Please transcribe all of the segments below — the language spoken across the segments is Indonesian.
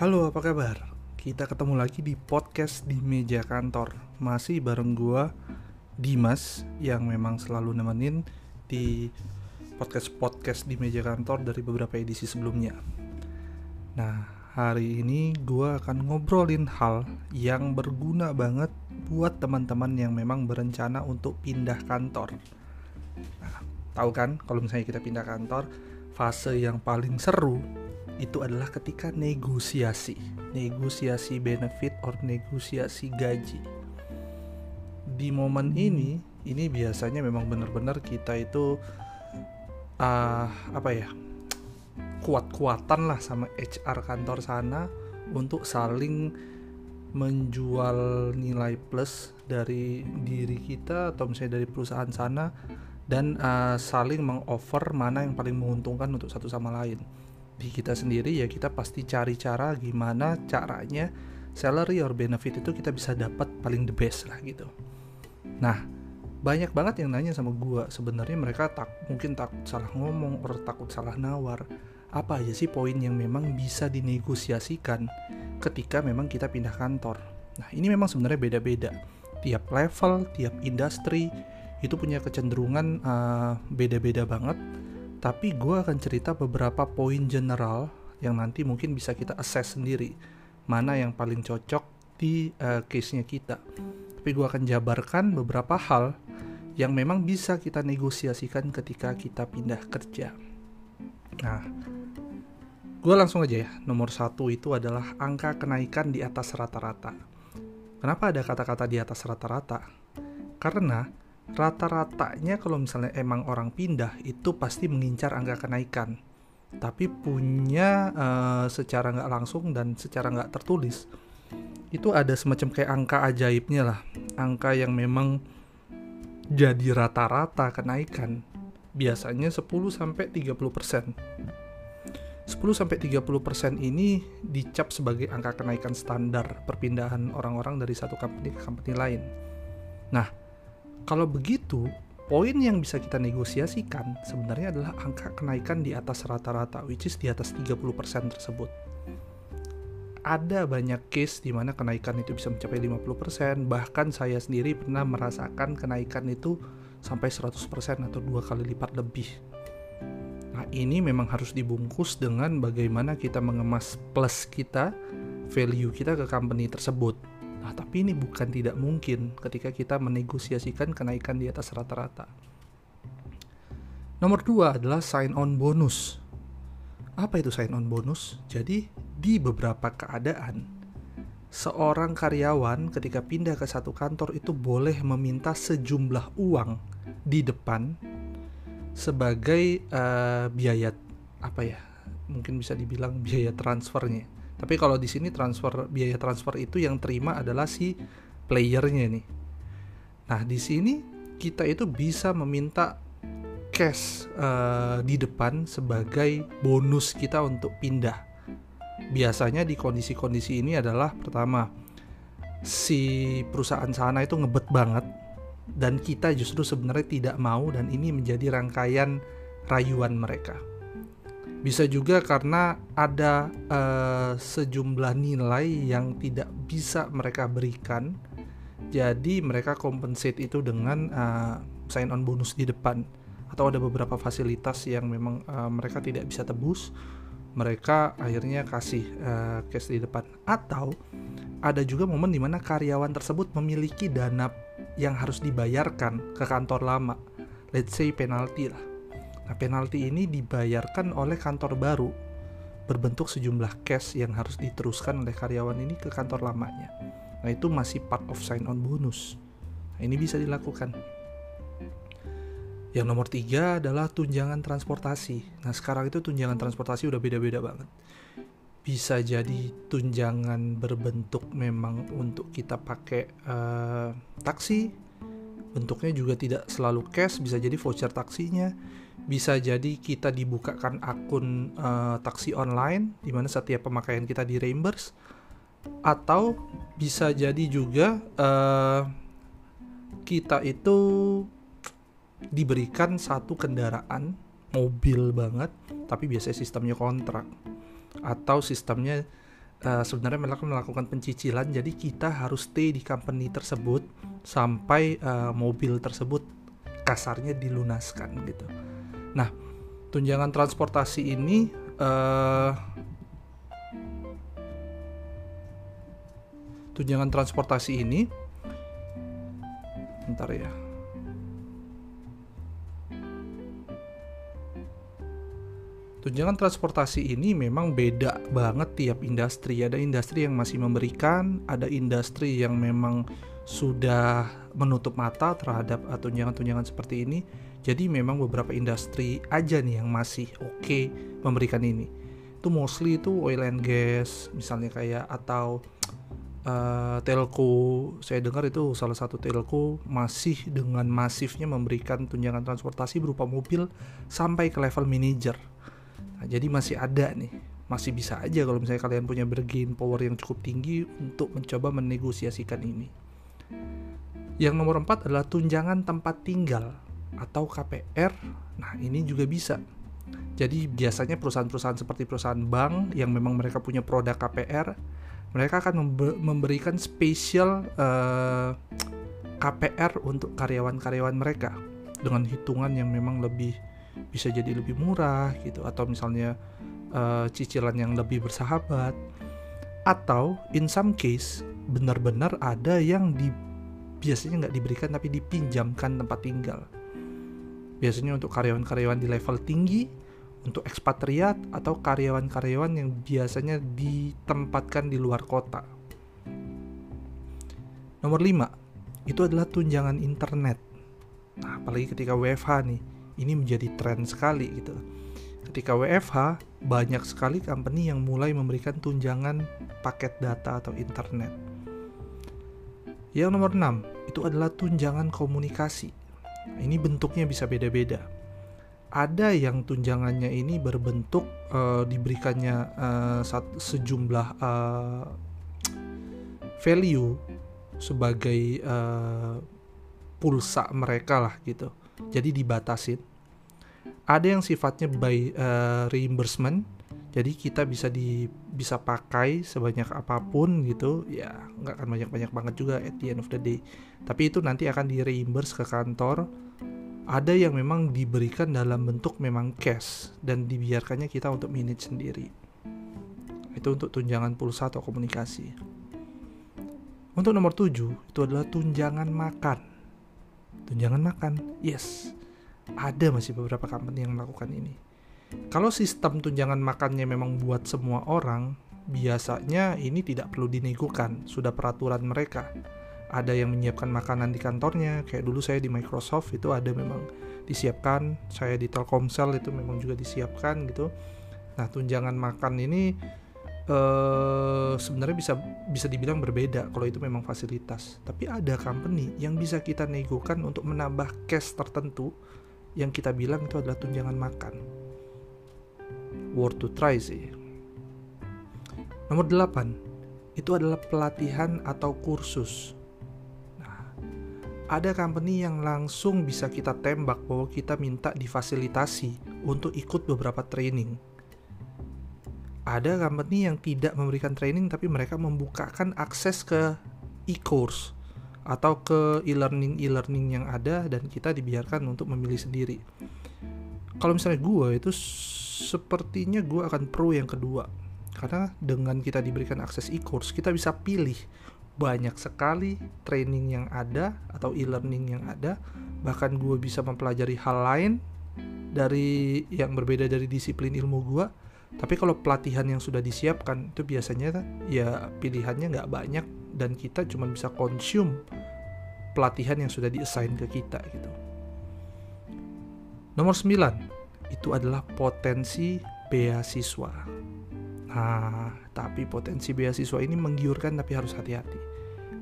Halo, apa kabar? Kita ketemu lagi di podcast di meja kantor. Masih bareng gua Dimas yang memang selalu nemenin di podcast-podcast di meja kantor dari beberapa edisi sebelumnya. Nah, hari ini gua akan ngobrolin hal yang berguna banget buat teman-teman yang memang berencana untuk pindah kantor. Nah, tahu kan kalau misalnya kita pindah kantor, fase yang paling seru itu adalah ketika negosiasi, negosiasi benefit or negosiasi gaji. Di momen ini, ini biasanya memang benar-benar kita itu uh, apa ya kuat-kuatan lah sama HR kantor sana untuk saling menjual nilai plus dari diri kita atau misalnya dari perusahaan sana dan uh, saling mengoffer mana yang paling menguntungkan untuk satu sama lain di kita sendiri ya kita pasti cari cara gimana caranya salary or benefit itu kita bisa dapat paling the best lah gitu. Nah, banyak banget yang nanya sama gue sebenarnya mereka tak mungkin takut salah ngomong atau takut salah nawar. Apa aja sih poin yang memang bisa dinegosiasikan ketika memang kita pindah kantor? Nah ini memang sebenarnya beda-beda. Tiap level tiap industri itu punya kecenderungan uh, beda-beda banget tapi gue akan cerita beberapa poin general yang nanti mungkin bisa kita assess sendiri mana yang paling cocok di uh, case-nya kita. Tapi gue akan jabarkan beberapa hal yang memang bisa kita negosiasikan ketika kita pindah kerja. Nah, gue langsung aja ya. Nomor satu itu adalah angka kenaikan di atas rata-rata. Kenapa ada kata-kata di atas rata-rata? Karena rata-ratanya kalau misalnya emang orang pindah itu pasti mengincar angka kenaikan. Tapi punya uh, secara nggak langsung dan secara nggak tertulis itu ada semacam kayak angka ajaibnya lah. Angka yang memang jadi rata-rata kenaikan. Biasanya 10 sampai 30 persen. 10 sampai 30 persen ini dicap sebagai angka kenaikan standar perpindahan orang-orang dari satu company ke company lain. Nah, kalau begitu, poin yang bisa kita negosiasikan sebenarnya adalah angka kenaikan di atas rata-rata, which is di atas 30% tersebut. Ada banyak case di mana kenaikan itu bisa mencapai 50%, bahkan saya sendiri pernah merasakan kenaikan itu sampai 100% atau dua kali lipat lebih. Nah, ini memang harus dibungkus dengan bagaimana kita mengemas plus kita, value kita ke company tersebut Nah, tapi ini bukan tidak mungkin ketika kita menegosiasikan kenaikan di atas rata-rata. Nomor dua adalah sign on bonus. Apa itu sign on bonus? Jadi, di beberapa keadaan, seorang karyawan ketika pindah ke satu kantor itu boleh meminta sejumlah uang di depan sebagai uh, biaya apa ya? Mungkin bisa dibilang biaya transfernya tapi kalau di sini transfer biaya transfer itu yang terima adalah si playernya nih. Nah di sini kita itu bisa meminta cash uh, di depan sebagai bonus kita untuk pindah. Biasanya di kondisi-kondisi ini adalah pertama si perusahaan sana itu ngebet banget dan kita justru sebenarnya tidak mau dan ini menjadi rangkaian rayuan mereka. Bisa juga karena ada uh, sejumlah nilai yang tidak bisa mereka berikan, jadi mereka compensate itu dengan uh, sign on bonus di depan. Atau ada beberapa fasilitas yang memang uh, mereka tidak bisa tebus, mereka akhirnya kasih uh, cash di depan. Atau ada juga momen di mana karyawan tersebut memiliki dana yang harus dibayarkan ke kantor lama, let's say penalti lah Nah, penalti ini dibayarkan oleh kantor baru berbentuk sejumlah cash yang harus diteruskan oleh karyawan ini ke kantor lamanya. Nah, itu masih part of sign on bonus. Nah, ini bisa dilakukan. Yang nomor tiga adalah tunjangan transportasi. Nah, sekarang itu tunjangan transportasi udah beda-beda banget. Bisa jadi tunjangan berbentuk memang untuk kita pakai uh, taksi. Bentuknya juga tidak selalu cash, bisa jadi voucher taksinya bisa jadi kita dibukakan akun uh, taksi online di mana setiap pemakaian kita di reimburse atau bisa jadi juga uh, kita itu diberikan satu kendaraan mobil banget tapi biasanya sistemnya kontrak atau sistemnya uh, sebenarnya mereka melakukan pencicilan jadi kita harus stay di company tersebut sampai uh, mobil tersebut kasarnya dilunaskan gitu. Nah, tunjangan transportasi ini uh, tunjangan transportasi ini bentar ya Tunjangan transportasi ini memang beda banget tiap industri. Ada industri yang masih memberikan, ada industri yang memang sudah menutup mata terhadap uh, tunjangan-tunjangan seperti ini. Jadi memang beberapa industri aja nih yang masih oke okay memberikan ini. Itu mostly itu oil and gas, misalnya kayak atau uh, telco. Saya dengar itu salah satu telco masih dengan masifnya memberikan tunjangan transportasi berupa mobil sampai ke level manager Nah, jadi masih ada nih, masih bisa aja kalau misalnya kalian punya bargain power yang cukup tinggi untuk mencoba menegosiasikan ini. Yang nomor empat adalah tunjangan tempat tinggal atau KPR. Nah, ini juga bisa. Jadi biasanya perusahaan-perusahaan seperti perusahaan bank yang memang mereka punya produk KPR, mereka akan memberikan spesial uh, eh, KPR untuk karyawan-karyawan mereka dengan hitungan yang memang lebih bisa jadi lebih murah gitu atau misalnya uh, cicilan yang lebih bersahabat atau in some case benar-benar ada yang di biasanya nggak diberikan tapi dipinjamkan tempat tinggal biasanya untuk karyawan-karyawan di level tinggi untuk ekspatriat atau karyawan-karyawan yang biasanya ditempatkan di luar kota nomor 5 itu adalah tunjangan internet nah apalagi ketika WFH nih ini menjadi tren sekali gitu. Ketika WFH, banyak sekali company yang mulai memberikan tunjangan paket data atau internet. Yang nomor 6, itu adalah tunjangan komunikasi. Nah, ini bentuknya bisa beda-beda. Ada yang tunjangannya ini berbentuk uh, diberikannya uh, sejumlah uh, value sebagai uh, pulsa mereka lah gitu. Jadi dibatasin ada yang sifatnya by uh, reimbursement jadi kita bisa di bisa pakai sebanyak apa pun gitu ya nggak akan banyak banyak banget juga at the end of the day. Tapi itu nanti akan di reimburse ke kantor. Ada yang memang diberikan dalam bentuk memang cash dan dibiarkannya kita untuk manage sendiri. Itu untuk tunjangan pulsa atau komunikasi. Untuk nomor 7 itu adalah tunjangan makan. Tunjangan makan yes. Ada masih beberapa company yang melakukan ini. Kalau sistem tunjangan makannya memang buat semua orang, biasanya ini tidak perlu dinegokan, sudah peraturan mereka. Ada yang menyiapkan makanan di kantornya, kayak dulu saya di Microsoft itu ada memang disiapkan, saya di Telkomsel itu memang juga disiapkan gitu. Nah, tunjangan makan ini uh, sebenarnya bisa bisa dibilang berbeda kalau itu memang fasilitas. Tapi ada company yang bisa kita negokan untuk menambah cash tertentu yang kita bilang itu adalah tunjangan makan. Worth to try sih. Nomor 8, itu adalah pelatihan atau kursus. Nah, ada company yang langsung bisa kita tembak bahwa kita minta difasilitasi untuk ikut beberapa training. Ada company yang tidak memberikan training tapi mereka membukakan akses ke e-course atau ke e-learning e-learning yang ada dan kita dibiarkan untuk memilih sendiri. Kalau misalnya gue itu sepertinya gue akan pro yang kedua. Karena dengan kita diberikan akses e-course kita bisa pilih banyak sekali training yang ada atau e-learning yang ada. Bahkan gue bisa mempelajari hal lain dari yang berbeda dari disiplin ilmu gue tapi kalau pelatihan yang sudah disiapkan itu biasanya ya pilihannya nggak banyak. Dan kita cuma bisa consume pelatihan yang sudah diassign ke kita gitu. Nomor 9 itu adalah potensi beasiswa. Nah, tapi potensi beasiswa ini menggiurkan tapi harus hati-hati.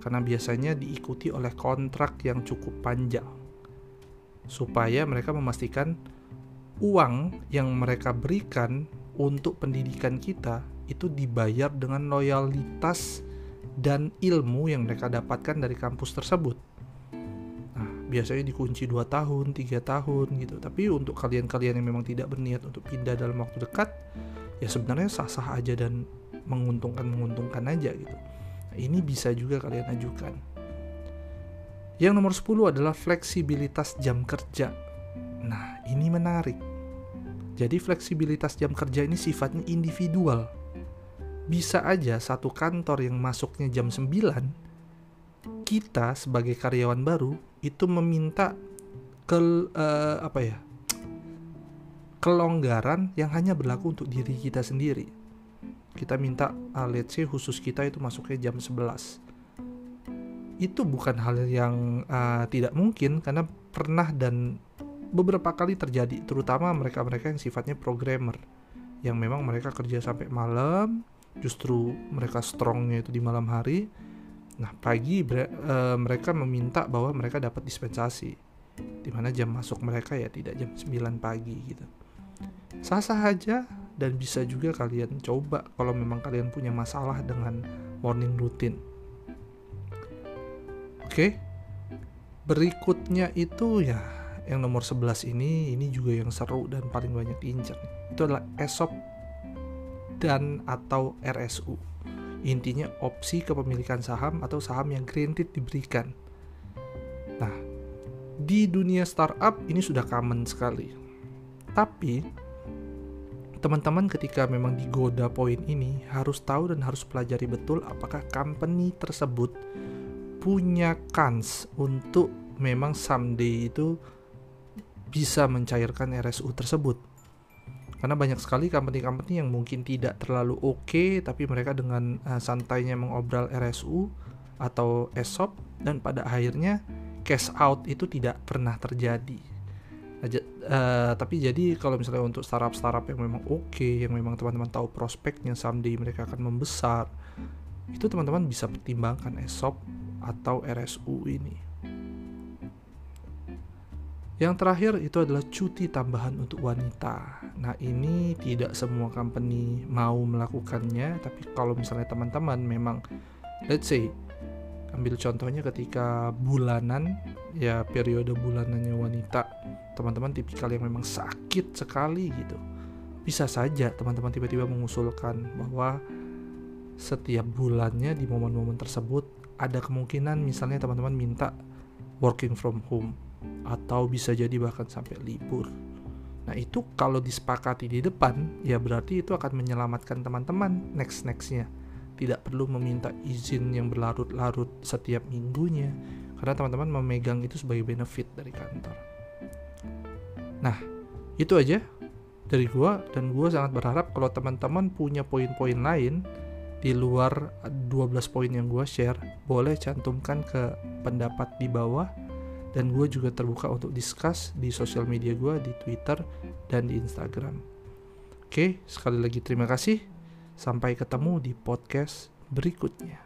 Karena biasanya diikuti oleh kontrak yang cukup panjang. Supaya mereka memastikan uang yang mereka berikan untuk pendidikan kita itu dibayar dengan loyalitas dan ilmu yang mereka dapatkan dari kampus tersebut. Biasanya dikunci 2 tahun, 3 tahun gitu. Tapi untuk kalian-kalian yang memang tidak berniat untuk pindah dalam waktu dekat, ya sebenarnya sah-sah aja dan menguntungkan-menguntungkan aja gitu. Nah, ini bisa juga kalian ajukan. Yang nomor 10 adalah fleksibilitas jam kerja. Nah, ini menarik. Jadi fleksibilitas jam kerja ini sifatnya individual. Bisa aja satu kantor yang masuknya jam 9, kita sebagai karyawan baru itu meminta ke uh, apa ya? kelonggaran yang hanya berlaku untuk diri kita sendiri. Kita minta uh, let's say khusus kita itu masuknya jam 11 itu bukan hal yang uh, tidak mungkin karena pernah dan beberapa kali terjadi terutama mereka-mereka yang sifatnya programmer yang memang mereka kerja sampai malam justru mereka strongnya itu di malam hari nah pagi uh, mereka meminta bahwa mereka dapat dispensasi di mana jam masuk mereka ya tidak jam 9 pagi gitu sah-sah aja dan bisa juga kalian coba kalau memang kalian punya masalah dengan morning routine Oke. Berikutnya itu ya yang nomor 11 ini ini juga yang seru dan paling banyak diincar. Itu adalah ESOP dan atau RSU. Intinya opsi kepemilikan saham atau saham yang granted diberikan. Nah, di dunia startup ini sudah common sekali. Tapi teman-teman ketika memang digoda poin ini harus tahu dan harus pelajari betul apakah company tersebut punya kans untuk memang someday itu bisa mencairkan RSU tersebut. Karena banyak sekali company-company yang mungkin tidak terlalu oke okay, tapi mereka dengan uh, santainya mengobral RSU atau ESOP dan pada akhirnya cash out itu tidak pernah terjadi. Uh, tapi jadi kalau misalnya untuk startup-startup yang memang oke, okay, yang memang teman-teman tahu prospeknya someday mereka akan membesar, itu teman-teman bisa pertimbangkan ESOP atau RSU ini. Yang terakhir itu adalah cuti tambahan untuk wanita. Nah, ini tidak semua company mau melakukannya, tapi kalau misalnya teman-teman memang let's say ambil contohnya ketika bulanan ya periode bulanannya wanita, teman-teman tipikal yang memang sakit sekali gitu. Bisa saja teman-teman tiba-tiba mengusulkan bahwa setiap bulannya di momen-momen tersebut ada kemungkinan misalnya teman-teman minta working from home atau bisa jadi bahkan sampai libur. Nah itu kalau disepakati di depan ya berarti itu akan menyelamatkan teman-teman next nextnya. Tidak perlu meminta izin yang berlarut-larut setiap minggunya karena teman-teman memegang itu sebagai benefit dari kantor. Nah itu aja dari gua dan gua sangat berharap kalau teman-teman punya poin-poin lain di luar 12 poin yang gue share boleh cantumkan ke pendapat di bawah dan gue juga terbuka untuk discuss di sosial media gue di Twitter dan di Instagram. Oke, sekali lagi terima kasih. Sampai ketemu di podcast berikutnya.